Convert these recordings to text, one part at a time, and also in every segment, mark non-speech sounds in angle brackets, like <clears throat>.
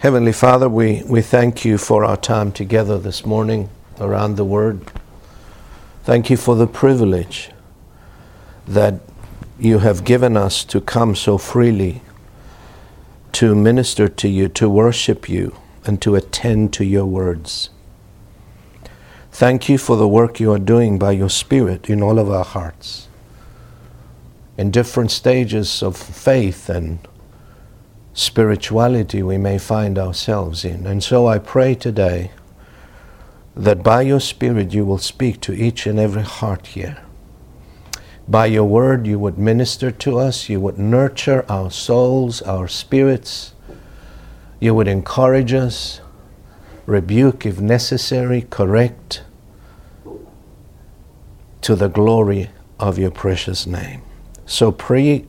Heavenly Father, we, we thank you for our time together this morning around the Word. Thank you for the privilege that you have given us to come so freely to minister to you, to worship you, and to attend to your words. Thank you for the work you are doing by your Spirit in all of our hearts, in different stages of faith and spirituality we may find ourselves in. And so I pray today that by your Spirit you will speak to each and every heart here. By your word you would minister to us, you would nurture our souls, our spirits, you would encourage us, rebuke if necessary, correct to the glory of your precious name. So pray,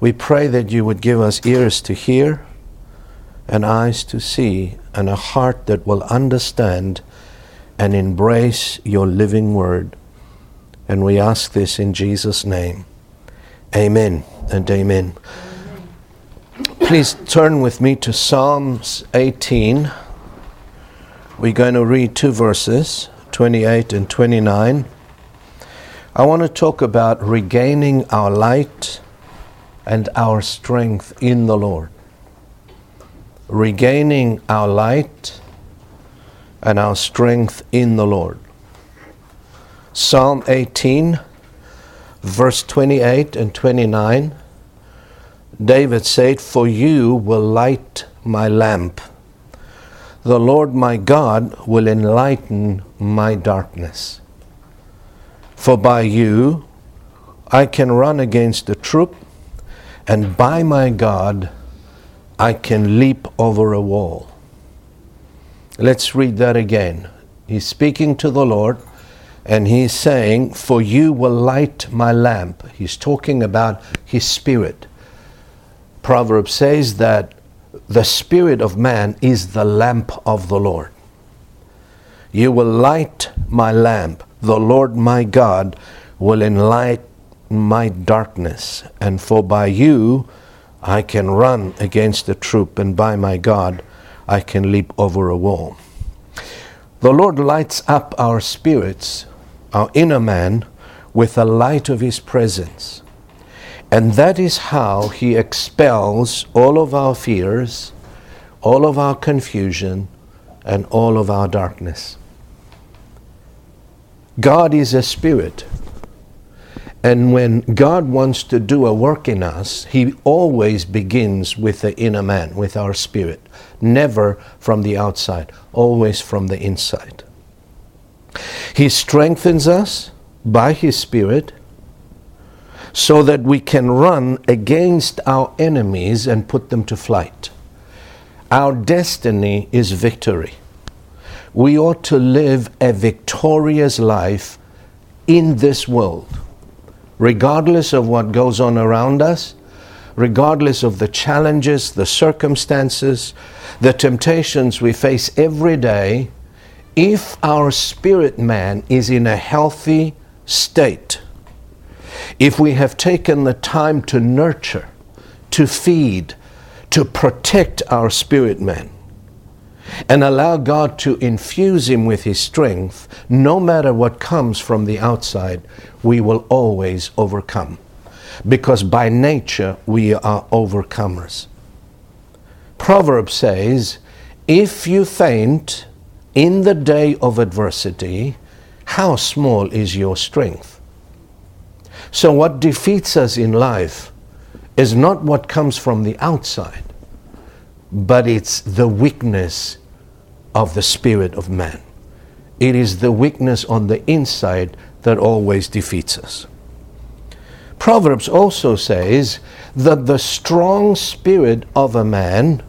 we pray that you would give us ears to hear, and eyes to see, and a heart that will understand and embrace your living word. And we ask this in Jesus' name. Amen and amen. amen. Please turn with me to Psalms 18. We're going to read two verses, 28 and 29. I want to talk about regaining our light and our strength in the Lord. Regaining our light and our strength in the Lord. Psalm 18, verse 28 and 29, David said, For you will light my lamp. The Lord my God will enlighten my darkness. For by you I can run against a troop, and by my God I can leap over a wall. Let's read that again. He's speaking to the Lord, and he's saying, For you will light my lamp. He's talking about his spirit. Proverbs says that the spirit of man is the lamp of the Lord. You will light my lamp the Lord my God will enlighten my darkness, and for by you I can run against a troop, and by my God I can leap over a wall. The Lord lights up our spirits, our inner man, with the light of His presence. And that is how He expels all of our fears, all of our confusion, and all of our darkness. God is a spirit. And when God wants to do a work in us, He always begins with the inner man, with our spirit. Never from the outside, always from the inside. He strengthens us by His Spirit so that we can run against our enemies and put them to flight. Our destiny is victory we ought to live a victorious life in this world, regardless of what goes on around us, regardless of the challenges, the circumstances, the temptations we face every day. If our spirit man is in a healthy state, if we have taken the time to nurture, to feed, to protect our spirit man, and allow God to infuse him with his strength, no matter what comes from the outside, we will always overcome. Because by nature we are overcomers. Proverbs says, If you faint in the day of adversity, how small is your strength? So, what defeats us in life is not what comes from the outside, but it's the weakness of the spirit of man. It is the weakness on the inside that always defeats us. Proverbs also says that the strong spirit of a man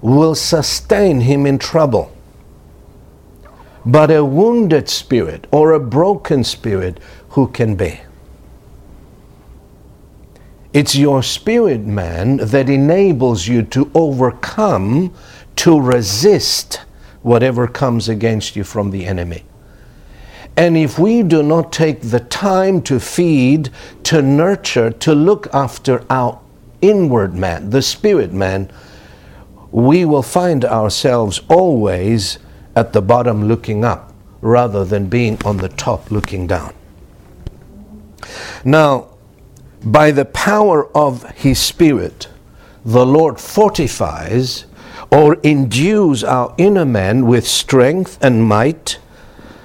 will sustain him in trouble. But a wounded spirit or a broken spirit, who can bear? It's your spirit man that enables you to overcome, to resist whatever comes against you from the enemy. And if we do not take the time to feed, to nurture, to look after our inward man, the spirit man, we will find ourselves always at the bottom looking up rather than being on the top looking down. Now, by the power of His Spirit, the Lord fortifies or endues our inner man with strength and might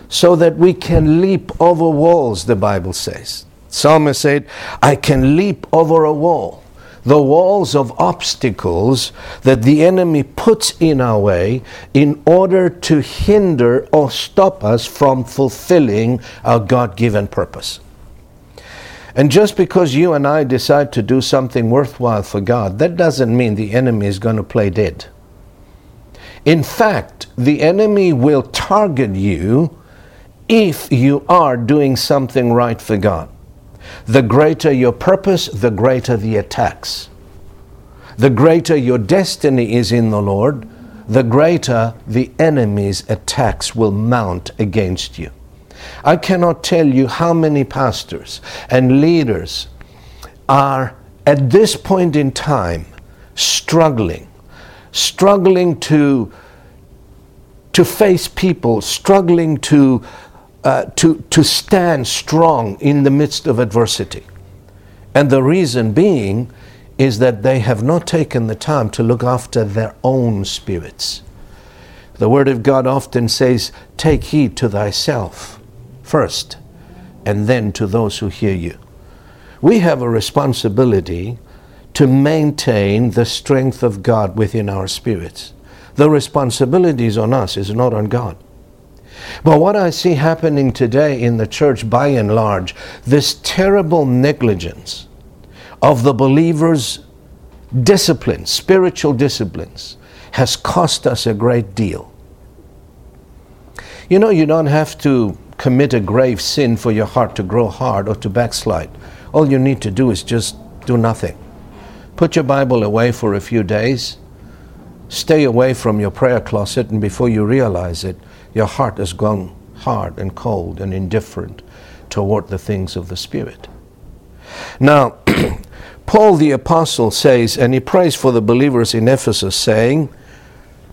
so that we can leap over walls, the Bible says. Psalmist said, I can leap over a wall. The walls of obstacles that the enemy puts in our way in order to hinder or stop us from fulfilling our God given purpose. And just because you and I decide to do something worthwhile for God, that doesn't mean the enemy is going to play dead. In fact, the enemy will target you if you are doing something right for God. The greater your purpose, the greater the attacks. The greater your destiny is in the Lord, the greater the enemy's attacks will mount against you. I cannot tell you how many pastors and leaders are at this point in time struggling, struggling to, to face people, struggling to, uh, to, to stand strong in the midst of adversity. And the reason being is that they have not taken the time to look after their own spirits. The Word of God often says, Take heed to thyself first, and then to those who hear you. We have a responsibility to maintain the strength of God within our spirits. The responsibility is on us, is not on God. But what I see happening today in the church, by and large, this terrible negligence of the believers' disciplines, spiritual disciplines, has cost us a great deal. You know, you don't have to commit a grave sin for your heart to grow hard or to backslide. All you need to do is just do nothing. Put your Bible away for a few days. Stay away from your prayer closet, and before you realize it, your heart has gone hard and cold and indifferent toward the things of the Spirit. Now, <clears throat> Paul the Apostle says, and he prays for the believers in Ephesus, saying,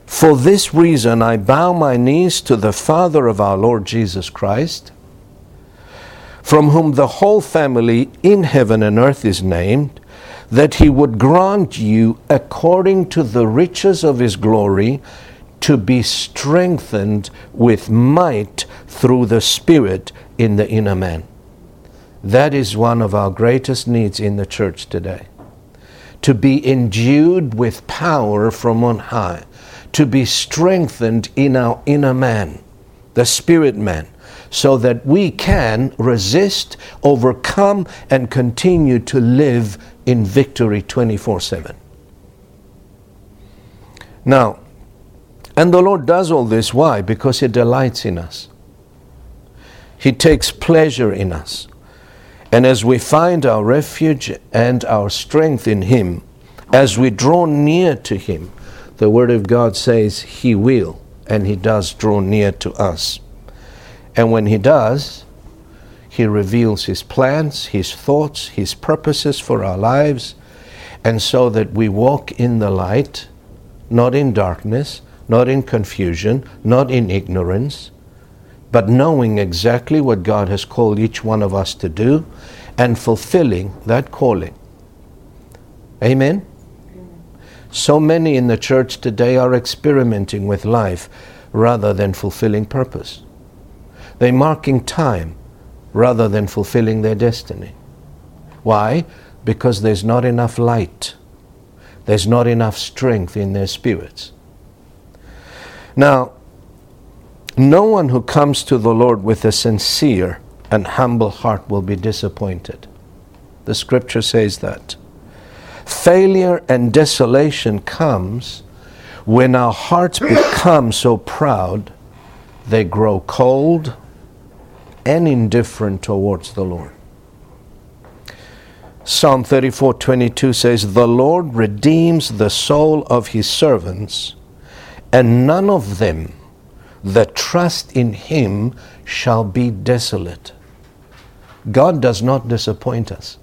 for this reason, I bow my knees to the Father of our Lord Jesus Christ, from whom the whole family in heaven and earth is named, that he would grant you, according to the riches of his glory, to be strengthened with might through the Spirit in the inner man. That is one of our greatest needs in the church today. To be endued with power from on high to be strengthened in our inner man, the spirit man, so that we can resist, overcome, and continue to live in victory 24 7. Now, and the Lord does all this. Why? Because He delights in us. He takes pleasure in us. And as we find our refuge and our strength in Him, as we draw near to Him, the Word of God says He will, and He does draw near to us. And when He does, He reveals His plans, His thoughts, His purposes for our lives, and so that we walk in the light, not in darkness, not in confusion, not in ignorance, but knowing exactly what God has called each one of us to do and fulfilling that calling. Amen? So many in the church today are experimenting with life rather than fulfilling purpose. They're marking time rather than fulfilling their destiny. Why? Because there's not enough light. There's not enough strength in their spirits. Now, no one who comes to the Lord with a sincere and humble heart will be disappointed. The scripture says that. Failure and desolation comes when our hearts become so proud they grow cold and indifferent towards the Lord. Psalm 34:22 says, "The Lord redeems the soul of his servants, and none of them that trust in him shall be desolate." God does not disappoint us.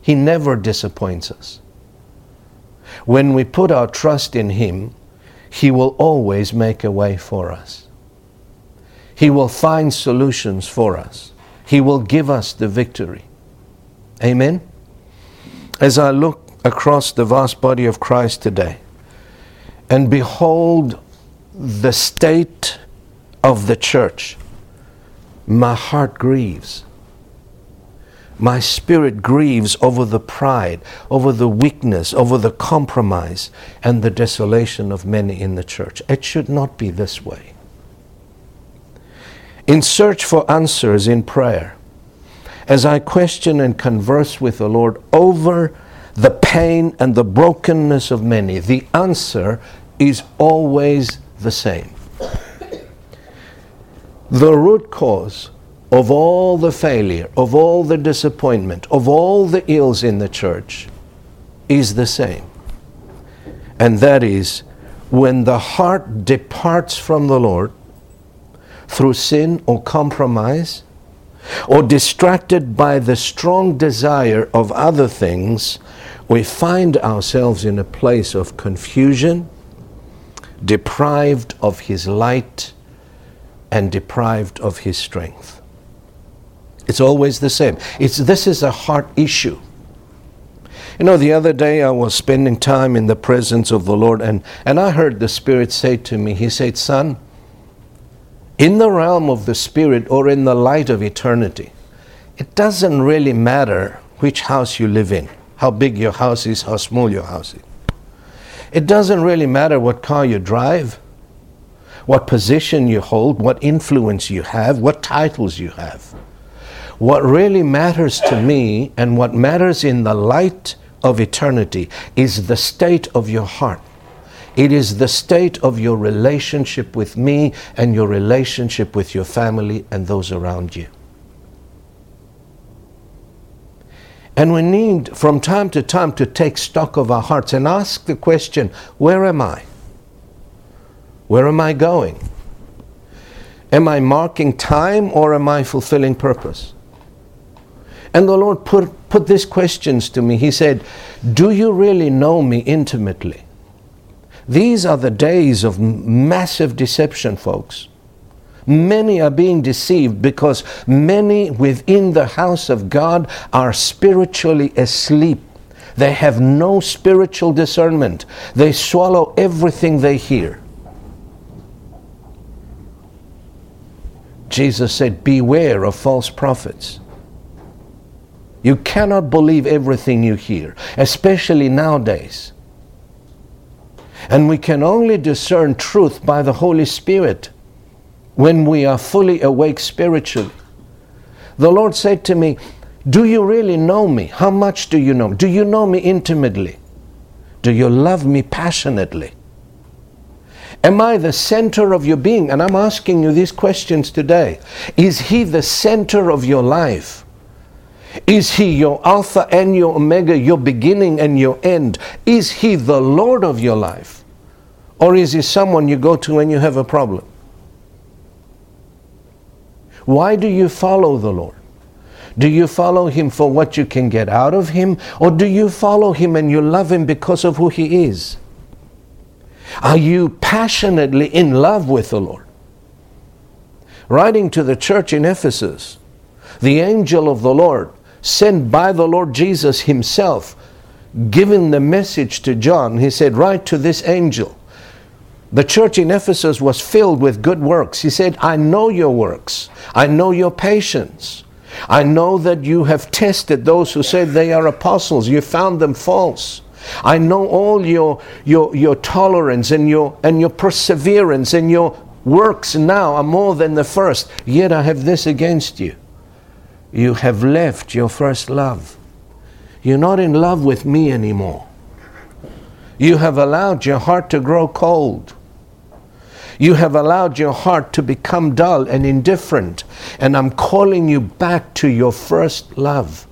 He never disappoints us. When we put our trust in him, he will always make a way for us. He will find solutions for us. He will give us the victory. Amen? As I look across the vast body of Christ today and behold the state of the church, my heart grieves. My spirit grieves over the pride, over the weakness, over the compromise, and the desolation of many in the church. It should not be this way. In search for answers in prayer, as I question and converse with the Lord over the pain and the brokenness of many, the answer is always the same. The root cause of all the failure, of all the disappointment, of all the ills in the church is the same. And that is when the heart departs from the Lord through sin or compromise, or distracted by the strong desire of other things, we find ourselves in a place of confusion, deprived of His light, and deprived of His strength. It's always the same. It's, this is a heart issue. You know, the other day I was spending time in the presence of the Lord, and, and I heard the Spirit say to me, He said, Son, in the realm of the Spirit or in the light of eternity, it doesn't really matter which house you live in, how big your house is, how small your house is. It doesn't really matter what car you drive, what position you hold, what influence you have, what titles you have. What really matters to me and what matters in the light of eternity is the state of your heart. It is the state of your relationship with me and your relationship with your family and those around you. And we need from time to time to take stock of our hearts and ask the question where am I? Where am I going? Am I marking time or am I fulfilling purpose? And the Lord put, put these questions to me. He said, Do you really know me intimately? These are the days of massive deception, folks. Many are being deceived because many within the house of God are spiritually asleep. They have no spiritual discernment. They swallow everything they hear. Jesus said, Beware of false prophets. You cannot believe everything you hear, especially nowadays. And we can only discern truth by the Holy Spirit when we are fully awake spiritually. The Lord said to me, Do you really know me? How much do you know? Do you know me intimately? Do you love me passionately? Am I the center of your being? And I'm asking you these questions today. Is He the center of your life? Is He your Alpha and your Omega, your beginning and your end? Is He the Lord of your life? Or is he someone you go to when you have a problem? Why do you follow the Lord? Do you follow him for what you can get out of him? Or do you follow him and you love him because of who he is? Are you passionately in love with the Lord? Writing to the church in Ephesus, the angel of the Lord, sent by the Lord Jesus himself, giving the message to John, he said, Write to this angel the church in Ephesus was filled with good works. He said, I know your works. I know your patience. I know that you have tested those who said they are apostles. You found them false. I know all your, your, your tolerance and your, and your perseverance and your works now are more than the first. Yet I have this against you. You have left your first love. You're not in love with me anymore. You have allowed your heart to grow cold. You have allowed your heart to become dull and indifferent. And I'm calling you back to your first love.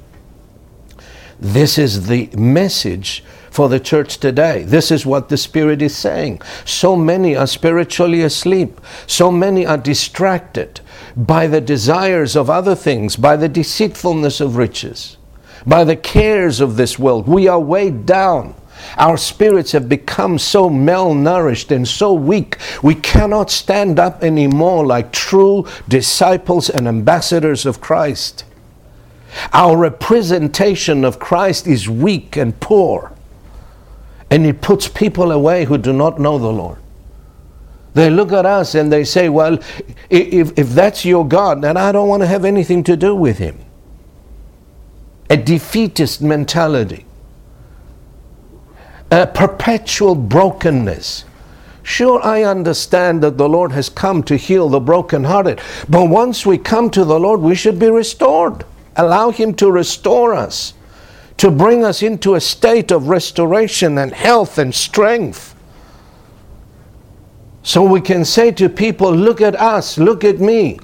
This is the message for the church today. This is what the Spirit is saying. So many are spiritually asleep. So many are distracted by the desires of other things, by the deceitfulness of riches, by the cares of this world. We are weighed down. Our spirits have become so malnourished and so weak, we cannot stand up anymore like true disciples and ambassadors of Christ. Our representation of Christ is weak and poor, and it puts people away who do not know the Lord. They look at us and they say, Well, if, if that's your God, then I don't want to have anything to do with him. A defeatist mentality a perpetual brokenness. Sure, I understand that the Lord has come to heal the brokenhearted, but once we come to the Lord, we should be restored. Allow Him to restore us, to bring us into a state of restoration and health and strength. So we can say to people, Look at us, look at me.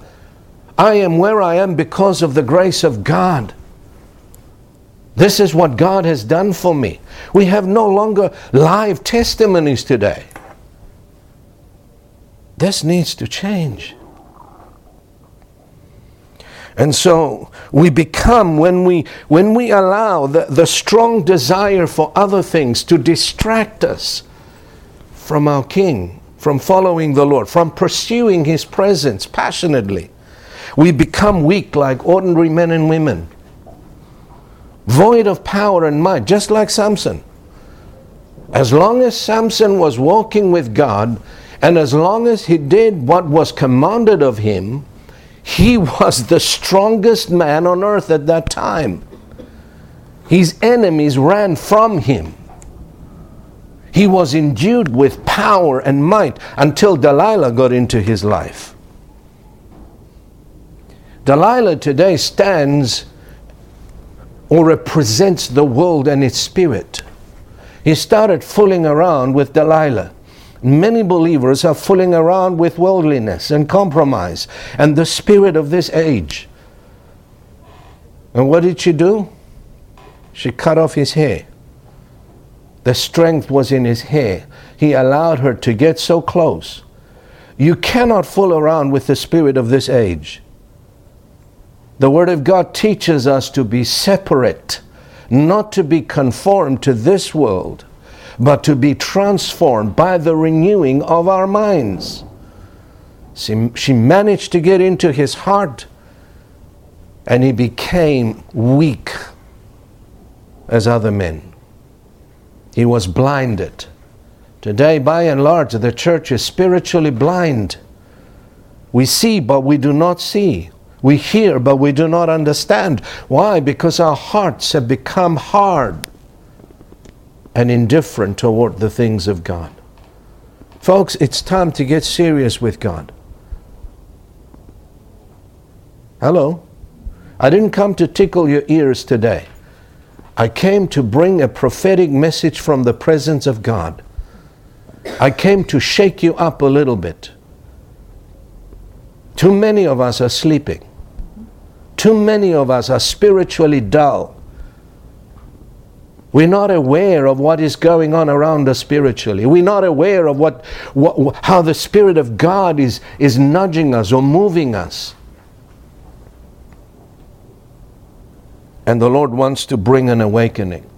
I am where I am because of the grace of God. This is what God has done for me. We have no longer live testimonies today. This needs to change. And so we become, when we, when we allow the, the strong desire for other things to distract us from our King, from following the Lord, from pursuing His presence passionately, we become weak like ordinary men and women void of power and might, just like Samson. As long as Samson was walking with God, and as long as he did what was commanded of him, he was the strongest man on earth at that time. His enemies ran from him. He was endued with power and might until Delilah got into his life. Delilah today stands or represents the world and its spirit. He started fooling around with Delilah. Many believers are fooling around with worldliness and compromise and the spirit of this age. And what did she do? She cut off his hair. The strength was in his hair. He allowed her to get so close. You cannot fool around with the spirit of this age. The Word of God teaches us to be separate, not to be conformed to this world, but to be transformed by the renewing of our minds. She, she managed to get into his heart, and he became weak as other men. He was blinded. Today, by and large, the church is spiritually blind. We see, but we do not see. We hear, but we do not understand. Why? Because our hearts have become hard and indifferent toward the things of God. Folks, it's time to get serious with God. Hello? I didn't come to tickle your ears today. I came to bring a prophetic message from the presence of God. I came to shake you up a little bit. Too many of us are sleeping. Too many of us are spiritually dull. We're not aware of what is going on around us spiritually. We're not aware of what, what, how the Spirit of God is, is nudging us or moving us. And the Lord wants to bring an awakening.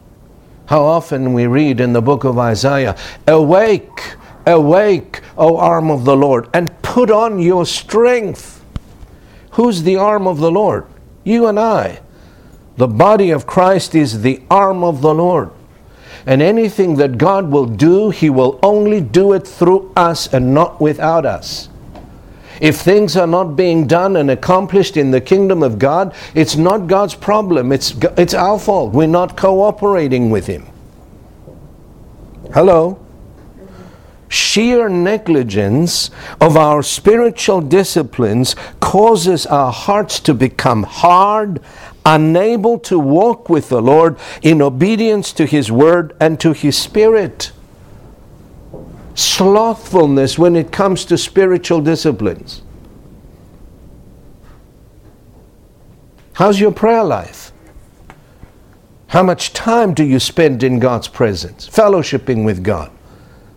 How often we read in the book of Isaiah, Awake, awake, O arm of the Lord, and put on your strength. Who's the arm of the Lord? You and I. The body of Christ is the arm of the Lord. And anything that God will do, He will only do it through us and not without us. If things are not being done and accomplished in the kingdom of God, it's not God's problem, it's, it's our fault. We're not cooperating with Him. Hello? sheer negligence of our spiritual disciplines causes our hearts to become hard, unable to walk with the Lord in obedience to His Word and to His Spirit. Slothfulness when it comes to spiritual disciplines. How's your prayer life? How much time do you spend in God's presence, fellowshipping with God,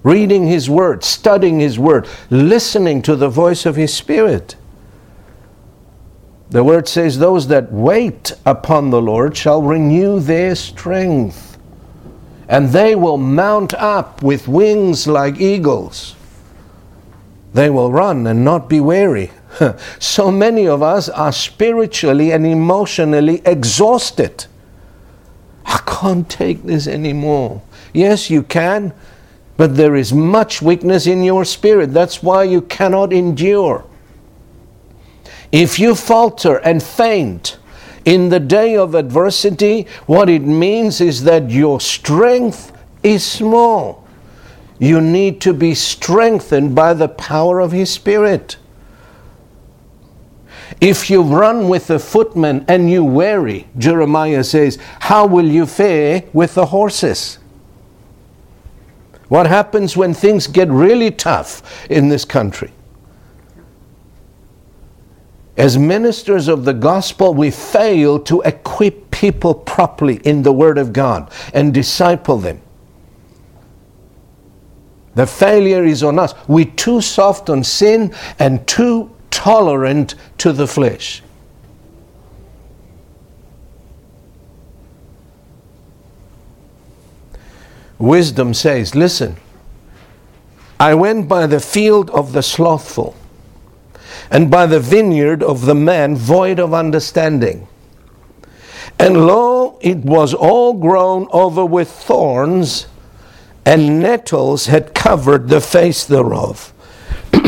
reading His Word, studying His Word, listening to the voice of His Spirit? The Word says, Those that wait upon the Lord shall renew their strength, and they will mount up with wings like eagles. They will run and not be weary. <laughs> so many of us are spiritually and emotionally exhausted. I can't take this anymore. Yes, you can, but there is much weakness in your spirit. That's why you cannot endure. If you falter and faint in the day of adversity, what it means is that your strength is small. You need to be strengthened by the power of His Spirit. If you run with the footmen and you weary, Jeremiah says, how will you fare with the horses? What happens when things get really tough in this country? As ministers of the gospel, we fail to equip people properly in the Word of God and disciple them. The failure is on us. We're too soft on sin and too tolerant to the flesh. Wisdom says, Listen, I went by the field of the slothful, and by the vineyard of the man void of understanding. And lo, it was all grown over with thorns, and nettles had covered the face thereof. <clears throat>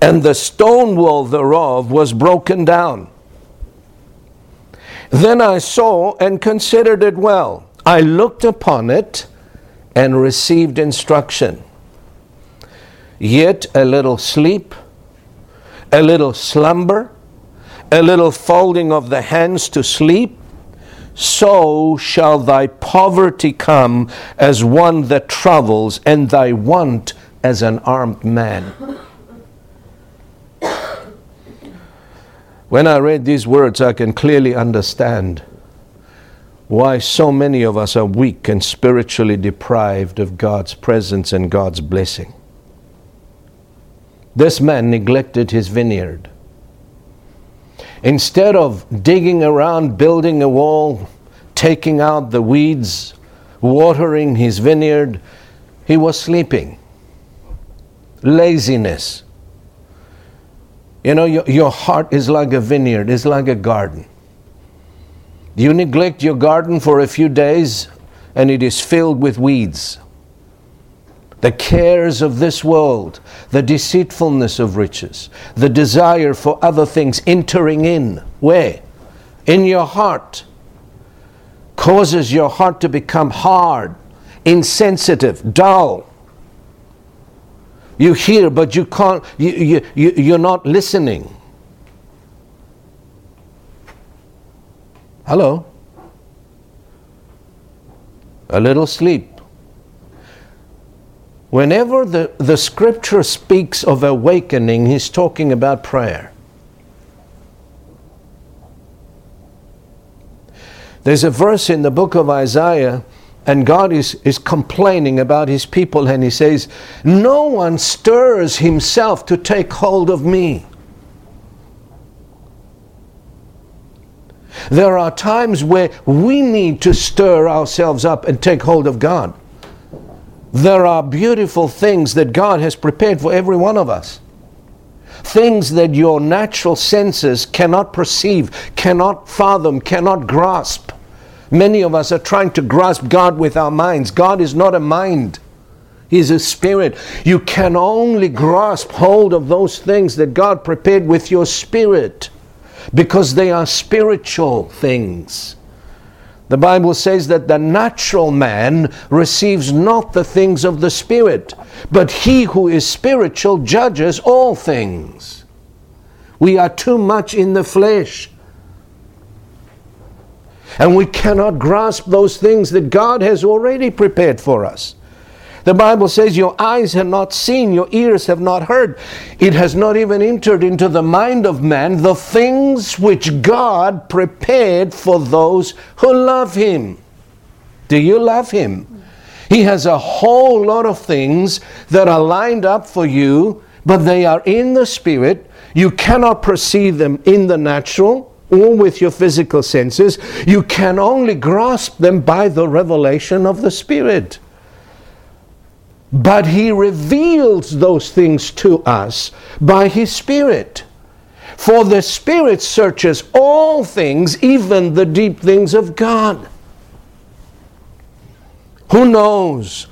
and the stone wall thereof was broken down. Then I saw and considered it well. I looked upon it and received instruction. Yet a little sleep, a little slumber, a little folding of the hands to sleep, so shall thy poverty come as one that travels, and thy want as an armed man. When I read these words, I can clearly understand why so many of us are weak and spiritually deprived of God's presence and God's blessing. This man neglected his vineyard. Instead of digging around, building a wall, taking out the weeds, watering his vineyard, he was sleeping. Laziness. You know, your, your heart is like a vineyard, it's like a garden. You neglect your garden for a few days and it is filled with weeds. The cares of this world, the deceitfulness of riches, the desire for other things entering in. Where? In your heart. Causes your heart to become hard, insensitive, dull. You hear, but you can't, you, you, you, you're not listening. Hello? A little sleep. Whenever the, the scripture speaks of awakening, he's talking about prayer. There's a verse in the book of Isaiah and God is, is complaining about his people, and he says, No one stirs himself to take hold of me. There are times where we need to stir ourselves up and take hold of God. There are beautiful things that God has prepared for every one of us. Things that your natural senses cannot perceive, cannot fathom, cannot grasp. Many of us are trying to grasp God with our minds. God is not a mind. He is a spirit. You can only grasp hold of those things that God prepared with your spirit because they are spiritual things. The Bible says that the natural man receives not the things of the Spirit, but he who is spiritual judges all things. We are too much in the flesh. And we cannot grasp those things that God has already prepared for us. The Bible says, Your eyes have not seen, your ears have not heard. It has not even entered into the mind of man the things which God prepared for those who love Him. Do you love Him? He has a whole lot of things that are lined up for you, but they are in the Spirit. You cannot perceive them in the natural or with your physical senses. You can only grasp them by the revelation of the Spirit. But He reveals those things to us by His Spirit. For the Spirit searches all things, even the deep things of God. Who knows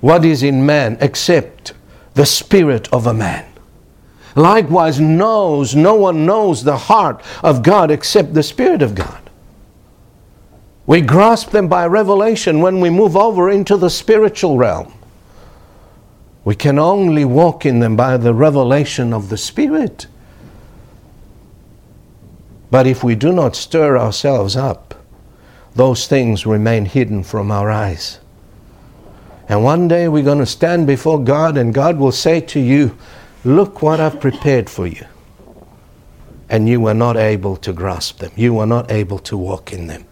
what is in man except the spirit of a man? Likewise, knows no one knows the heart of God except the Spirit of God. We grasp them by revelation when we move over into the spiritual realm. We can only walk in them by the revelation of the Spirit. But if we do not stir ourselves up, those things remain hidden from our eyes. And one day we're going to stand before God, and God will say to you, Look what I've prepared for you. And you were not able to grasp them, you were not able to walk in them.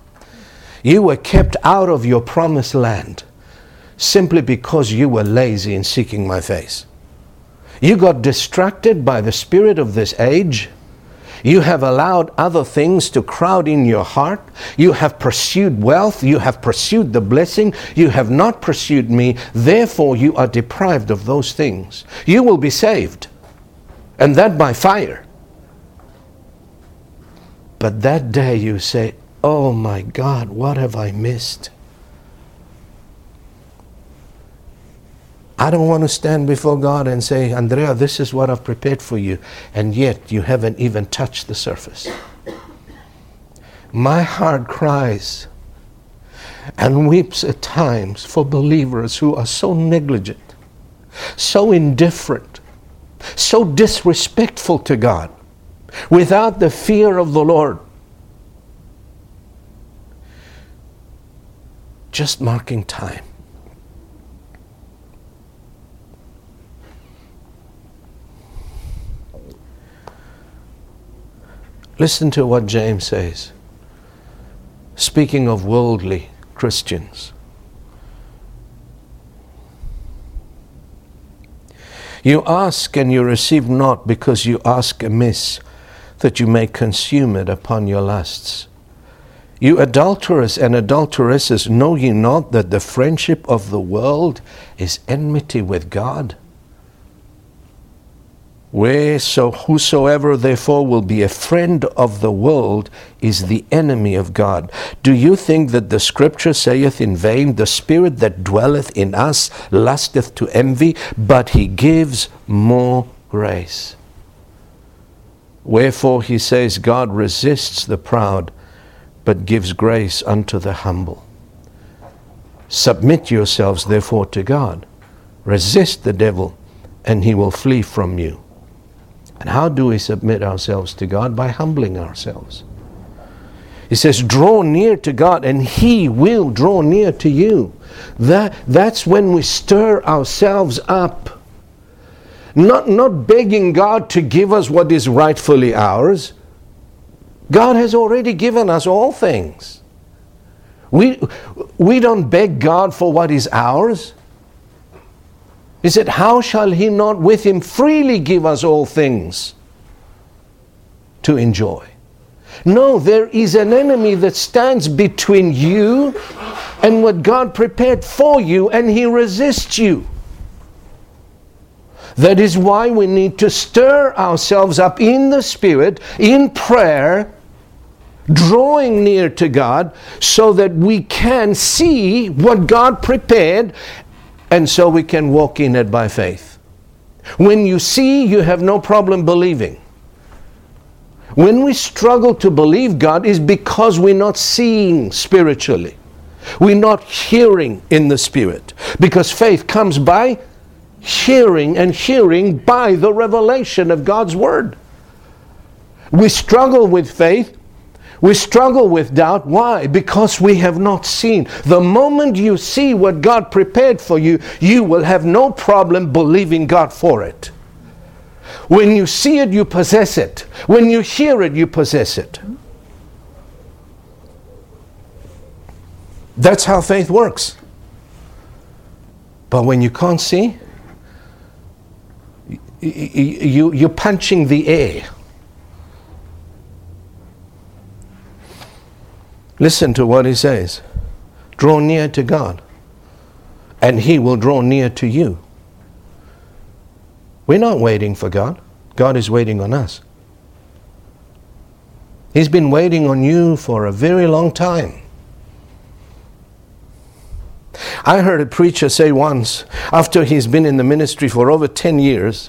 You were kept out of your promised land simply because you were lazy in seeking my face. You got distracted by the spirit of this age you have allowed other things to crowd in your heart. You have pursued wealth. You have pursued the blessing. You have not pursued me. Therefore, you are deprived of those things. You will be saved, and that by fire. But that day you say, Oh my God, what have I missed? I don't want to stand before God and say, Andrea, this is what I've prepared for you, and yet you haven't even touched the surface. My heart cries and weeps at times for believers who are so negligent, so indifferent, so disrespectful to God, without the fear of the Lord. Just marking time. Listen to what James says, speaking of worldly Christians. You ask and you receive not because you ask amiss, that you may consume it upon your lusts. You adulterers and adulteresses, know ye not that the friendship of the world is enmity with God? Whosoever therefore will be a friend of the world is the enemy of God. Do you think that the scripture saith in vain, The spirit that dwelleth in us lusteth to envy, but he gives more grace? Wherefore he says, God resists the proud, but gives grace unto the humble. Submit yourselves therefore to God. Resist the devil, and he will flee from you. And how do we submit ourselves to God? By humbling ourselves. He says, draw near to God and He will draw near to you. That, that's when we stir ourselves up. Not, not begging God to give us what is rightfully ours. God has already given us all things. We, we don't beg God for what is ours. He said, How shall he not with him freely give us all things to enjoy? No, there is an enemy that stands between you and what God prepared for you, and he resists you. That is why we need to stir ourselves up in the Spirit, in prayer, drawing near to God, so that we can see what God prepared and so we can walk in it by faith. When you see, you have no problem believing. When we struggle to believe God is because we're not seeing spiritually. We're not hearing in the Spirit. Because faith comes by hearing and hearing by the revelation of God's Word. We struggle with faith. We struggle with doubt. Why? Because we have not seen. The moment you see what God prepared for you, you will have no problem believing God for it. When you see it, you possess it. When you hear it, you possess it. That's how faith works. But when you can't see, you, you're punching the air. Listen to what he says draw near to God, and he will draw near to you. We're not waiting for God, God is waiting on us. He's been waiting on you for a very long time. I heard a preacher say once, after he's been in the ministry for over 10 years,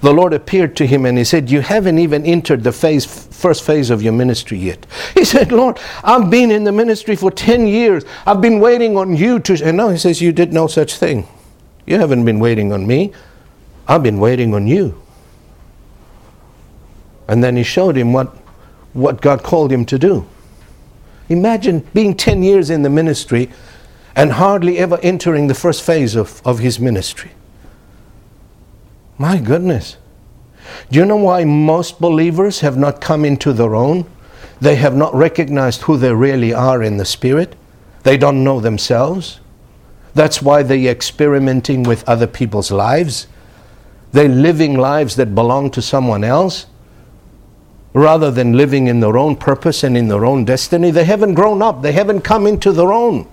the Lord appeared to him and he said, You haven't even entered the phase, first phase of your ministry yet. <laughs> He said, Lord, I've been in the ministry for 10 years. I've been waiting on you to. And now he says, You did no such thing. You haven't been waiting on me. I've been waiting on you. And then he showed him what, what God called him to do. Imagine being 10 years in the ministry and hardly ever entering the first phase of, of his ministry. My goodness. Do you know why most believers have not come into their own? They have not recognized who they really are in the Spirit. They don't know themselves. That's why they're experimenting with other people's lives. They're living lives that belong to someone else rather than living in their own purpose and in their own destiny. They haven't grown up, they haven't come into their own.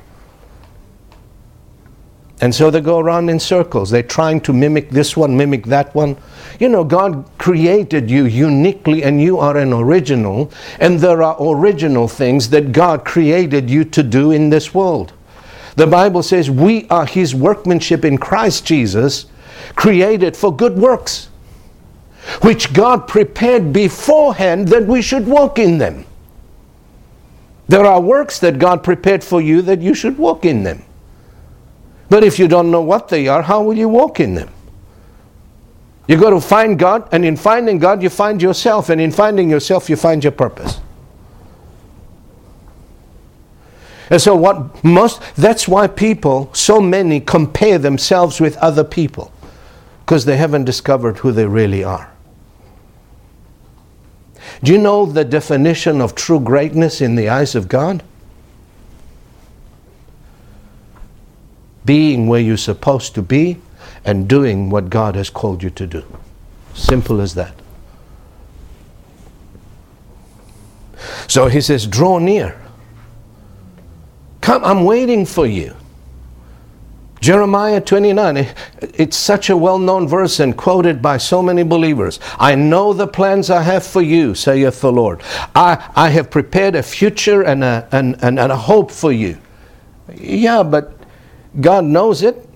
And so they go around in circles. They're trying to mimic this one, mimic that one. You know, God created you uniquely and you are an original. And there are original things that God created you to do in this world. The Bible says we are His workmanship in Christ Jesus, created for good works, which God prepared beforehand that we should walk in them. There are works that God prepared for you that you should walk in them. But if you don't know what they are, how will you walk in them? You got to find God, and in finding God, you find yourself, and in finding yourself, you find your purpose. And so, what most, that's why people, so many, compare themselves with other people, because they haven't discovered who they really are. Do you know the definition of true greatness in the eyes of God? Being where you're supposed to be and doing what God has called you to do. Simple as that. So he says, Draw near. Come, I'm waiting for you. Jeremiah 29, it's such a well known verse and quoted by so many believers. I know the plans I have for you, saith the Lord. I, I have prepared a future and a, and, and, and a hope for you. Yeah, but God knows it,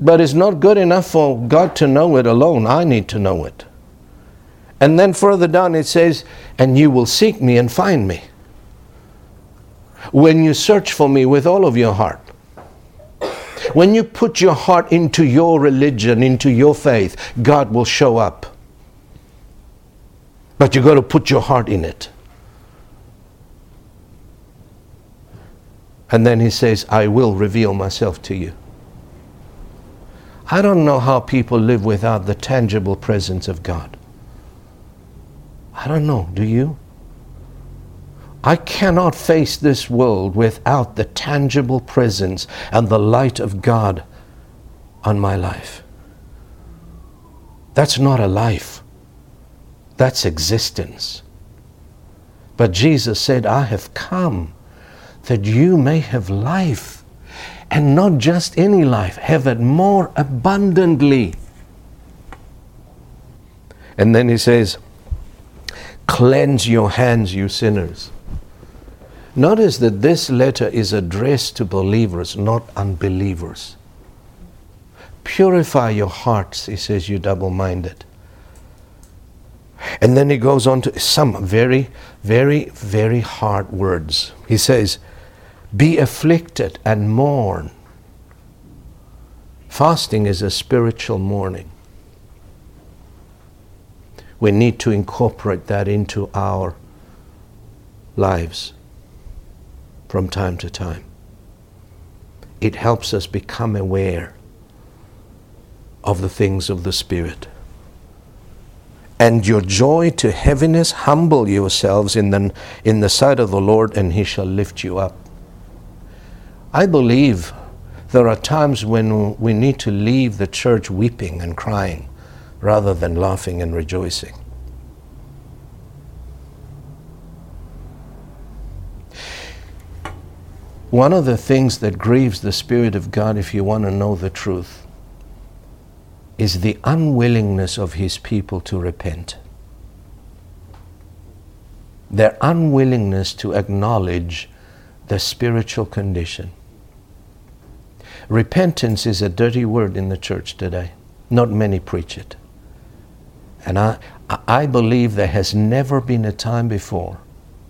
but it's not good enough for God to know it alone. I need to know it. And then further down it says, And you will seek me and find me. When you search for me with all of your heart. When you put your heart into your religion, into your faith, God will show up. But you've got to put your heart in it. And then he says, I will reveal myself to you. I don't know how people live without the tangible presence of God. I don't know. Do you? I cannot face this world without the tangible presence and the light of God on my life. That's not a life, that's existence. But Jesus said, I have come that you may have life, and not just any life, have it more abundantly. And then he says, Cleanse your hands, you sinners. Notice that this letter is addressed to believers, not unbelievers. Purify your hearts, he says, you double minded. And then he goes on to some very, very, very hard words. He says, be afflicted and mourn. Fasting is a spiritual mourning. we need to incorporate that into our lives from time to time. It helps us become aware of the things of the Spirit. And your joy to heaviness, humble yourselves in the, in the sight of the Lord, and He shall lift you up. I believe there are times when we need to leave the church weeping and crying rather than laughing and rejoicing. One of the things that grieves the Spirit of God, if you want to know the truth, is the unwillingness of His people to repent. Their unwillingness to acknowledge the spiritual condition. Repentance is a dirty word in the church today. Not many preach it. And I, I believe there has never been a time before,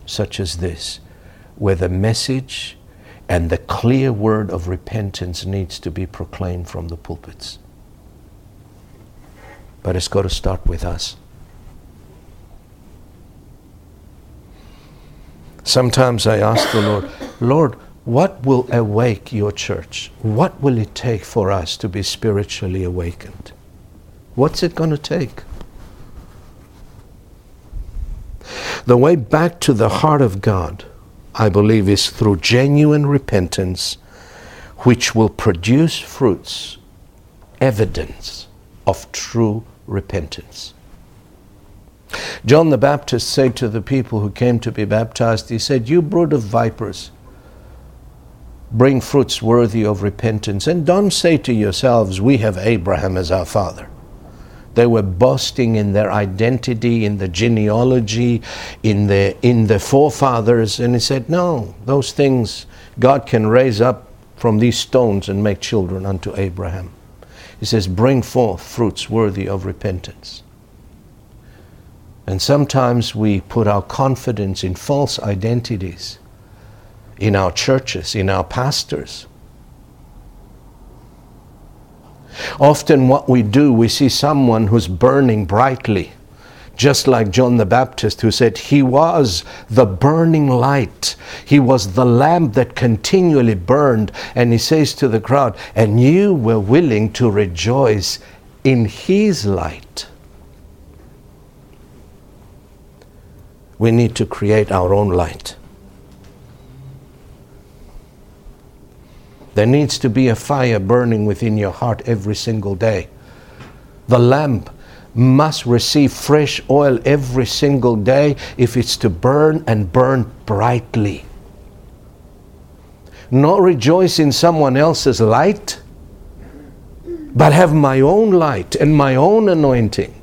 such as this, where the message and the clear word of repentance needs to be proclaimed from the pulpits. But it's got to start with us. Sometimes I ask the Lord, Lord, what will awake your church? What will it take for us to be spiritually awakened? What's it going to take? The way back to the heart of God, I believe, is through genuine repentance, which will produce fruits, evidence of true repentance. John the Baptist said to the people who came to be baptized, He said, You brood of vipers, bring fruits worthy of repentance. And don't say to yourselves, We have Abraham as our father. They were boasting in their identity, in the genealogy, in the, in the forefathers. And he said, No, those things God can raise up from these stones and make children unto Abraham. He says, Bring forth fruits worthy of repentance. And sometimes we put our confidence in false identities, in our churches, in our pastors. Often, what we do, we see someone who's burning brightly, just like John the Baptist, who said, He was the burning light. He was the lamp that continually burned. And he says to the crowd, And you were willing to rejoice in His light. We need to create our own light. There needs to be a fire burning within your heart every single day. The lamp must receive fresh oil every single day if it's to burn and burn brightly. Not rejoice in someone else's light, but have my own light and my own anointing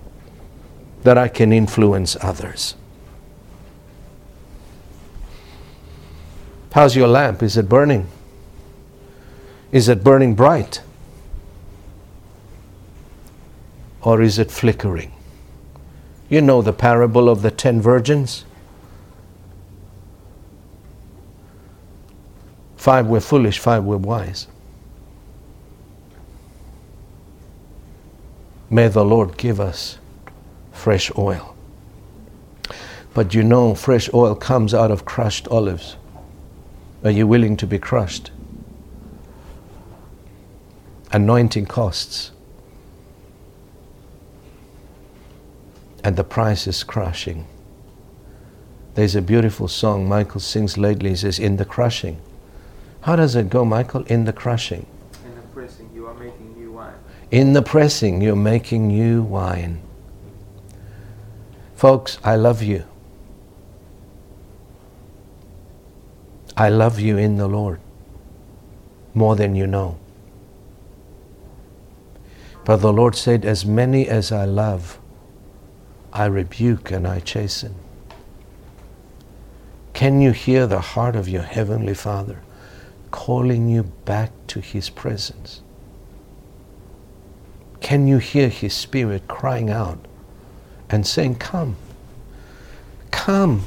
that I can influence others. How's your lamp? Is it burning? Is it burning bright? Or is it flickering? You know the parable of the ten virgins. Five were foolish, five were wise. May the Lord give us fresh oil. But you know, fresh oil comes out of crushed olives. Are you willing to be crushed? Anointing costs. And the price is crushing. There's a beautiful song Michael sings lately. He says, In the crushing. How does it go, Michael? In the crushing. In the pressing, you are making new wine. In the pressing, you're making new wine. Folks, I love you. I love you in the Lord more than you know. But the Lord said, As many as I love, I rebuke and I chasten. Can you hear the heart of your Heavenly Father calling you back to His presence? Can you hear His Spirit crying out and saying, Come, come,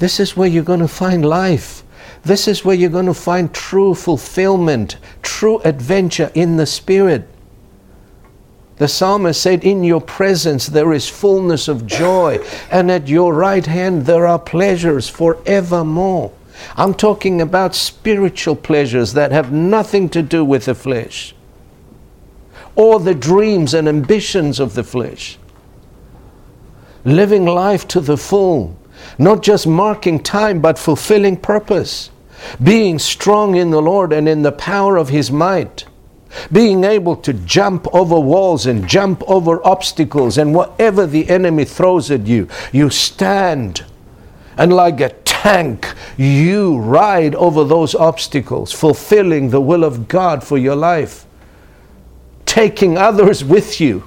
this is where you're going to find life. This is where you're going to find true fulfillment, true adventure in the Spirit. The psalmist said, In your presence there is fullness of joy, and at your right hand there are pleasures forevermore. I'm talking about spiritual pleasures that have nothing to do with the flesh or the dreams and ambitions of the flesh. Living life to the full, not just marking time, but fulfilling purpose. Being strong in the Lord and in the power of His might. Being able to jump over walls and jump over obstacles and whatever the enemy throws at you, you stand and like a tank, you ride over those obstacles, fulfilling the will of God for your life, taking others with you.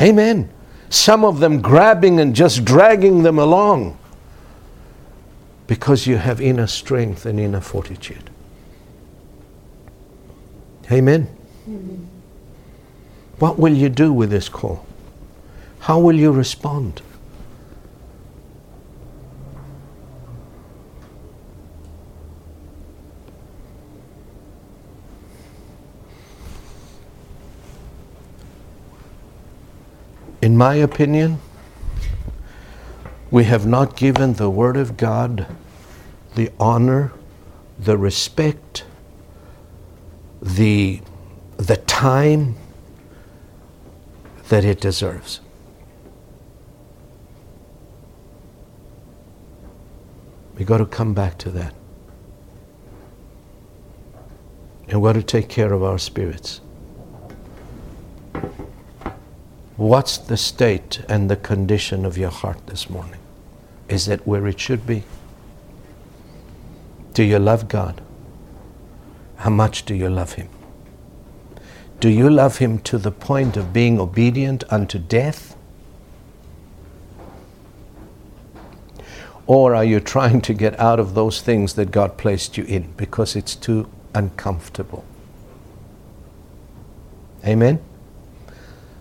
Amen. Some of them grabbing and just dragging them along because you have inner strength and inner fortitude. Amen. Amen. What will you do with this call? How will you respond? In my opinion, we have not given the Word of God the honor, the respect, the, the time that it deserves. We've got to come back to that. And we got to take care of our spirits. What's the state and the condition of your heart this morning? Is it where it should be? Do you love God? How much do you love Him? Do you love Him to the point of being obedient unto death? Or are you trying to get out of those things that God placed you in because it's too uncomfortable? Amen?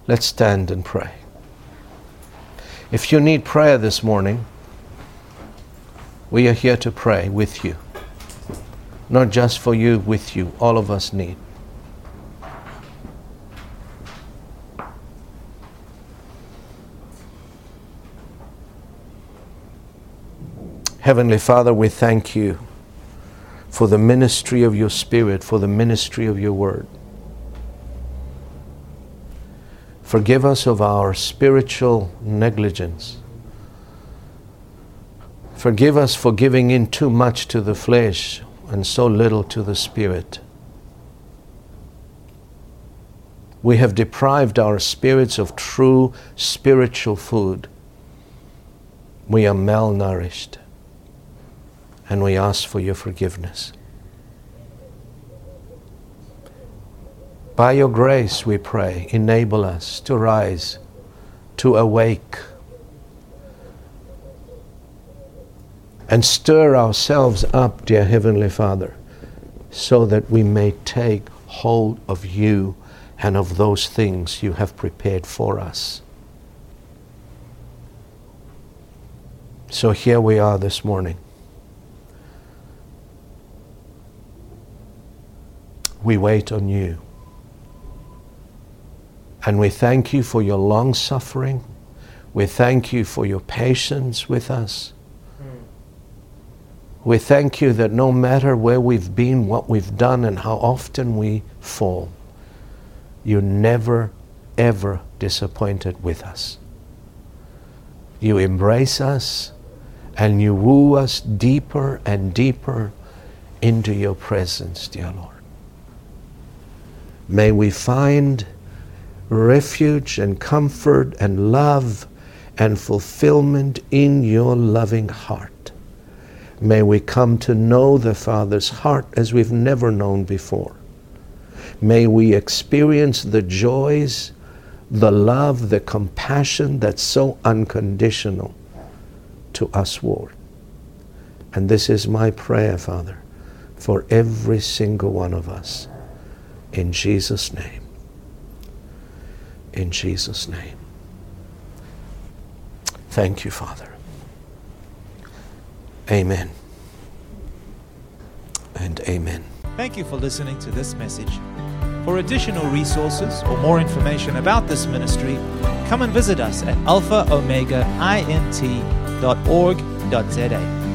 Let's stand and pray. If you need prayer this morning, we are here to pray with you. Not just for you, with you. All of us need. Heavenly Father, we thank you for the ministry of your Spirit, for the ministry of your Word. Forgive us of our spiritual negligence. Forgive us for giving in too much to the flesh and so little to the spirit. We have deprived our spirits of true spiritual food. We are malnourished, and we ask for your forgiveness. By your grace, we pray, enable us to rise, to awake, and stir ourselves up, dear Heavenly Father, so that we may take hold of you and of those things you have prepared for us. So here we are this morning. We wait on you. And we thank you for your long suffering. We thank you for your patience with us. Hmm. We thank you that no matter where we've been, what we've done, and how often we fall, you never, ever disappointed with us. You embrace us and you woo us deeper and deeper into your presence, dear Lord. May we find refuge and comfort and love and fulfillment in your loving heart. May we come to know the Father's heart as we've never known before. May we experience the joys, the love, the compassion that's so unconditional to us, Lord. And this is my prayer, Father, for every single one of us. In Jesus' name in Jesus' name. Thank you, Father. Amen. And amen. Thank you for listening to this message. For additional resources or more information about this ministry, come and visit us at alphaomegaint.org.za.